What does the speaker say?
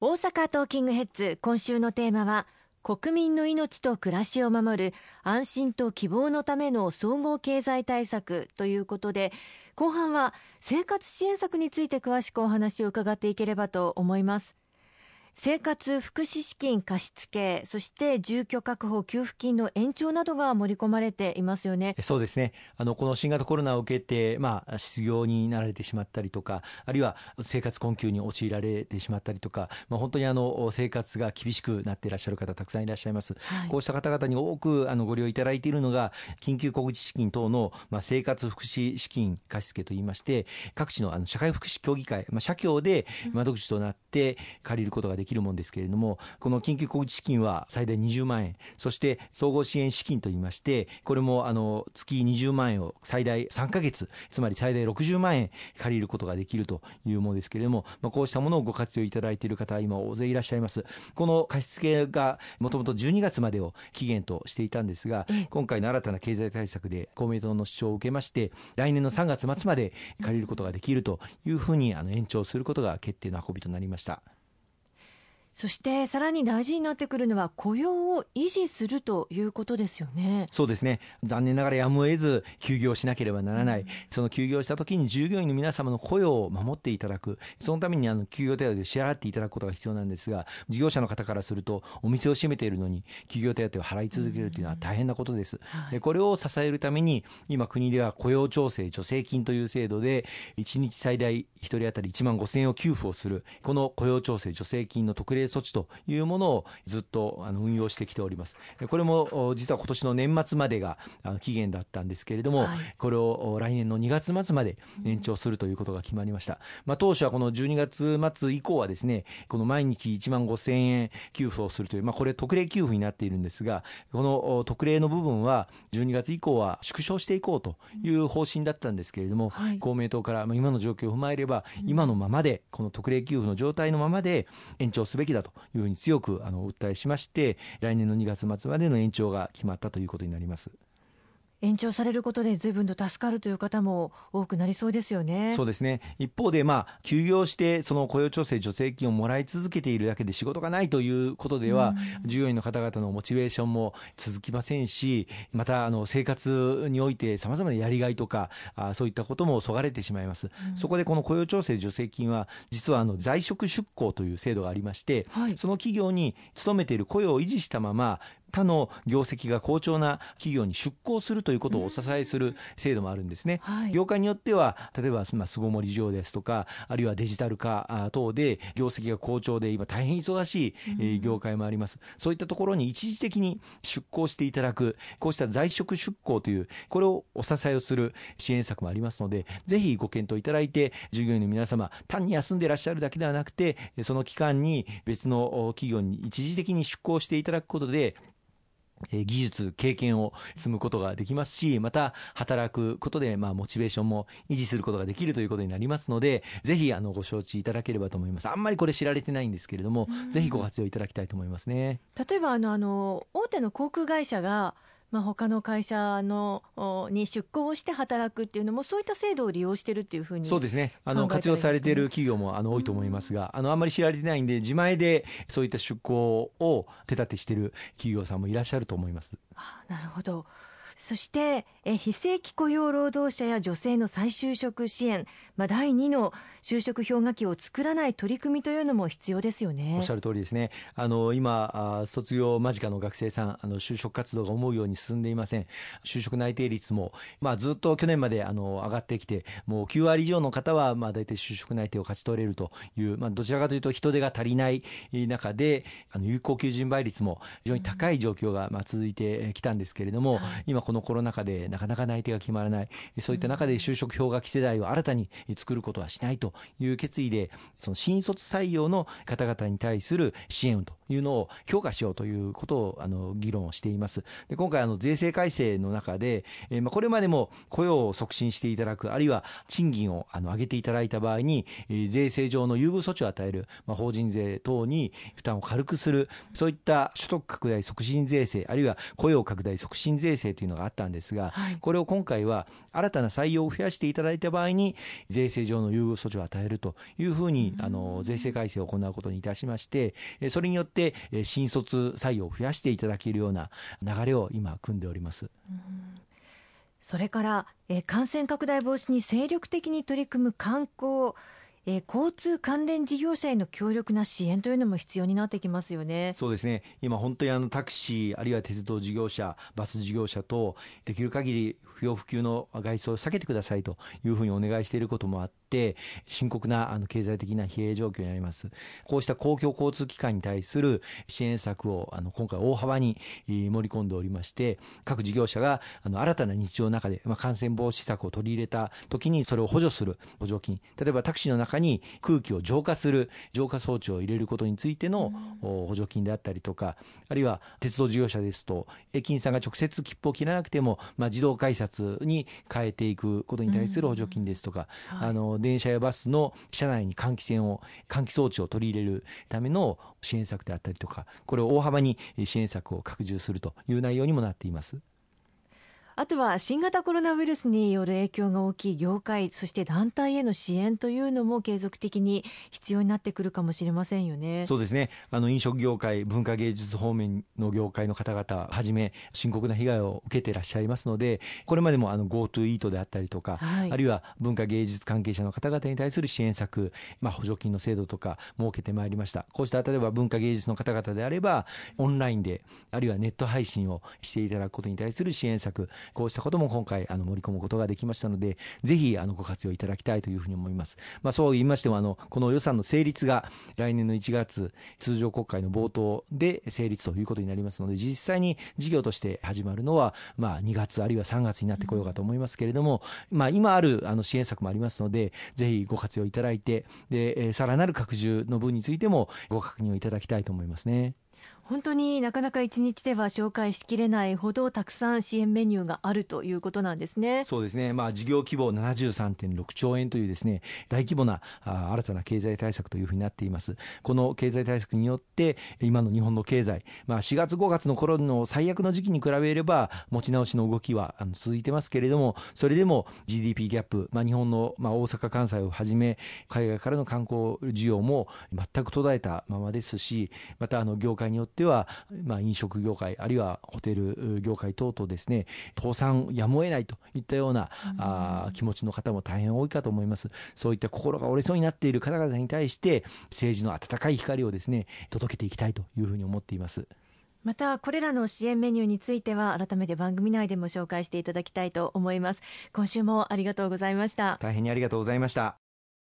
大阪トーキングヘッズ今週のテーマは国民の命と暮らしを守る安心と希望のための総合経済対策ということで後半は生活支援策について詳しくお話を伺っていければと思います。生活福祉資金貸付そして住居確保給付金の延長などが盛り込まれていますよね。そうですね。あのこの新型コロナを受けて、まあ、失業になられてしまったりとかあるいは生活困窮に陥られてしまったりとか、まあ、本当にあの生活が厳しくなっていらっしゃる方たくさんいらっしゃいます、はい、こうした方々に多くあのご利用いただいているのが緊急小口資金等の、まあ、生活福祉資金貸付といいまして各地のあの社会福祉協議会、まあ、社協で窓口となって借りることができるものですけれども、この緊急小口資金は最大20万円、そして総合支援資金といいまして、これもあの月20万円を最大3か月、つまり最大60万円借りることができるというものですけれども、まあ、こうしたものをご活用いただいている方、今大勢いらっしゃいます。この貸付がもともと12月までを期限としていたんですが、今回の新たな経済対策で公明党の主張を受けまして、来年の3月末まで借りることができるというふうにあの延長することが決定の運びとなりました。そしてさらに大事になってくるのは雇用を維持するということですよね。そうですね。残念ながらやむを得ず休業しなければならない、うん、その休業した時に従業員の皆様の雇用を守っていただく。そのためにあの休業手当を支払っていただくことが必要なんですが事業者の方からするとお店を閉めているのに休業手当を払い続けるというのは大変なことです、うん、でこれを支えるために今国では雇用調整助成金という制度で1日最大1人当たり1万5000円を給付をする。この雇用調整助成金の特例措置というものをずっとあの運用してきております。これも実は今年の年末までが期限だったんですけれども、はい、これを来年の2月末まで延長するということが決まりました。まあ、当初はこの12月末以降はですね、この毎日1万5000円給付をするという、まあ、これ特例給付になっているんですが、この特例の部分は12月以降は縮小していこうという方針だったんですけれども、はい、公明党から今の状況を踏まえれば、今のままで、この特例給付の状態のままで延長すべきだというふうに強くあの訴えしまして来年の2月末までの延長が決まったということになります。延長されることで随分と助かるという方も多くなりそうですよね。そうですね。一方で、まあ、休業してその雇用調整助成金をもらい続けているだけで仕事がないということでは、うん、従業員の方々のモチベーションも続きませんし、また、あの、生活において様々なやりがいとか、あそういったこともそがれてしまいます。うん、そこでこの雇用調整助成金は、実はあの、在職出向という制度がありまして、はい、その企業に勤めている雇用を維持したまま、他の業績が好調な企業に出向するということをお支えする制度もあるんですね。はい、業界によっては例えばまあ巣ごもり需要ですとかあるいはデジタル化等で業績が好調で今大変忙しい業界もあります。そういったところに一時的に出向していただくこうした在職出向というこれをお支えをする支援策もありますのでぜひご検討いただいて従業員の皆様単に休んでいらっしゃるだけではなくてその期間に別の企業に一時的に出向していただくことで技術、経験を積むことができますし、また働くことで、まあ、モチベーションも維持することができるということになりますので、ぜひ、あの、ご承知いただければと思います。あんまりこれ知られてないんですけれども、ぜひご活用いただきたいと思いますね。例えば、あの、あの、大手の航空会社が、まあ、他の会社のに出向をして働くっていうのもそういった制度を利用してるっていうふうにそうですねあの活用されている企業もあの多いと思いますが、うん、あのあんまり知られてないんで自前でそういった出向を手立てしている企業さんもいらっしゃると思います。あなるほどそしてえ非正規雇用労働者や女性の再就職支援、まあ、第2の就職氷河期を作らない取り組みというのも必要ですよね。おっしゃる通りですね。あの今卒業間近の学生さんあの就職活動が思うように進んでいません。就職内定率も、まあ、ずっと去年まであの上がってきてもう9割以上の方はまあ大体就職内定を勝ち取れるという、まあ、どちらかというと人手が足りない中であの有効求人倍率も非常に高い状況がまあ続いてきたんですけれども、はい、今このコロナ禍でなかなか内定が決まらない。そういった中で就職氷河期世代を新たに作ることはしないという決意でその新卒採用の方々に対する支援と。いうのを強化しようということをあの議論をしています。で今回あの税制改正の中で、えー、まあこれまでも雇用を促進していただく、あるいは賃金をあの上げていただいた場合に、えー、税制上の優遇措置を与える、まあ、法人税等に負担を軽くする、そういった所得拡大促進税制、あるいは雇用拡大促進税制というのがあったんですが、はい、これを今回は新たな採用を増やしていただいた場合に、税制上の優遇措置を与えるというふうに、あの税制改正を行うことにいたしまして、それによって新卒採用を増やしていただけるような流れを今、組んでおります。それから、え感染拡大防止に精力的に取り組む観光えー、交通関連事業者への強力な支援というのも必要になってきますよね。そうですね。今本当にあのタクシーあるいは鉄道事業者、バス事業者とできる限り不要不急の外出を避けてくださいというふうにお願いしていることもあって、深刻なあの経済的な疲弊状況にあります。こうした公共交通機関に対する支援策をあの今回大幅に盛り込んでおりまして、各事業者があの新たな日常の中で、まあ、感染防止策を取り入れた時にそれを補助する補助金、例えばタクシーの中に空気を浄化する浄化装置を入れることについての補助金であったりとか、あるいは鉄道事業者ですと、駅員さんが直接切符を切らなくても、まあ、自動改札に変えていくことに対する補助金ですとか、あの電車やバスの車内に換気扇を、換気装置を取り入れるための支援策であったりとか、これを大幅に支援策を拡充するという内容にもなっています。あとは新型コロナウイルスによる影響が大きい業界そして団体への支援というのも継続的に必要になってくるかもしれませんよね。そうですね。あの飲食業界文化芸術方面の業界の方々はじめ深刻な被害を受けていらっしゃいますのでこれまでもあの GoTo イートであったりとか、はい、あるいは文化芸術関係者の方々に対する支援策、まあ、補助金の制度とか設けてまいりました。こうした例えば文化芸術の方々であればオンラインであるいはネット配信をしていただくことに対する支援策こうしたことも今回あの盛り込むことができましたので、ぜひあのご活用いただきたいというふうに思います。まあ、そう言いましてもあのこの予算の成立が来年の1月通常国会の冒頭で成立ということになりますので、実際に事業として始まるのはまあ2月あるいは3月になってこようかと思いますけれども、まあ今あるあの支援策もありますので、ぜひご活用いただいて、でさらなる拡充の分についてもご確認をいただきたいと思いますね。本当になかなか一日では紹介しきれないほどたくさん支援メニューがあるということなんですね。そうですね。まあ事業規模73.6兆円というですね、大規模なあ新たな経済対策というふうになっています。この経済対策によって今の日本の経済、まあ4月5月の頃の最悪の時期に比べれば持ち直しの動きはあの続いてますけれども、それでも GDP ギャップ、まあ日本のまあ大阪関西をはじめ海外からの観光需要も全く途絶えたままですし、またあの業界によってっては、まあ、飲食業界、あるいはホテル業界等々ですね、倒産やむを得ないといったような、うん、あ気持ちの方も大変多いかと思います。そういった心が折れそうになっている方々に対して、政治の温かい光をですね、届けていきたいというふうに思っています。またこれらの支援メニューについては改めて番組内でも紹介していただきたいと思います今週もありがとうございました大変にありがとうございました